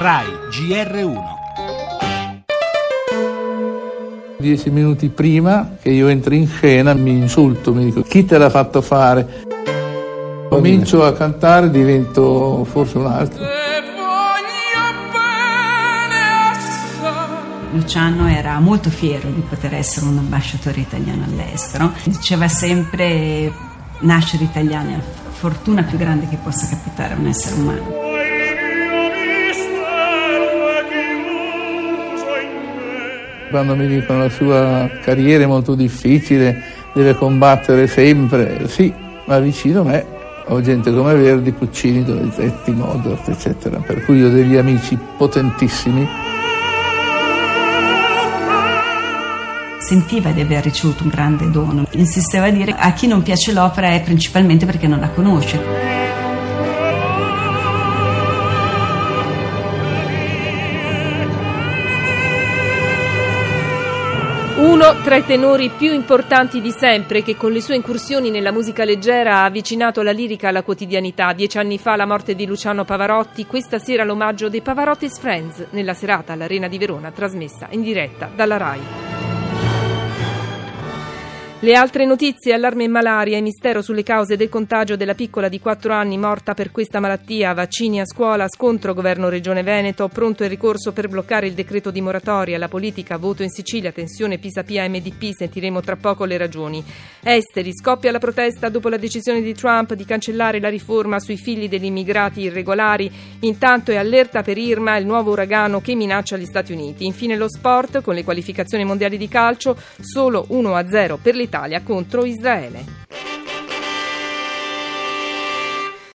RAI GR1 Dieci minuti prima che io entri in scena mi insulto, mi dico chi te l'ha fatto fare? Comincio a cantare, divento forse un altro. Luciano era molto fiero di poter essere un ambasciatore italiano all'estero. Diceva sempre nascere italiani è la fortuna più grande che possa capitare a un essere umano. Quando mi dicono la sua carriera è molto difficile, deve combattere sempre, sì, ma vicino a me ho gente come Verdi, Puccini, Donizetti, Mozart, eccetera. Per cui ho degli amici potentissimi. Sentiva di aver ricevuto un grande dono. Insisteva a dire a chi non piace l'opera è principalmente perché non la conosce. Uno tra i tenori più importanti di sempre che con le sue incursioni nella musica leggera ha avvicinato la lirica alla quotidianità. Dieci anni fa la morte di Luciano Pavarotti, questa sera l'omaggio dei Pavarotti's Friends nella serata all'Arena di Verona trasmessa in diretta dalla RAI. Le altre notizie, allarme in malaria e mistero sulle cause del contagio della piccola di 4 anni morta per questa malattia, vaccini a scuola, scontro governo Regione Veneto, pronto il ricorso per bloccare il decreto di moratoria, la politica, voto in Sicilia, tensione Pisapia MDP, sentiremo tra poco le ragioni. Esteri, scoppia la protesta dopo la decisione di Trump di cancellare la riforma sui figli degli immigrati irregolari, intanto è allerta per Irma, il nuovo uragano che minaccia gli Stati Uniti. Infine lo sport, con le qualificazioni mondiali di calcio, solo 1-0 per l'Italia contro Israele.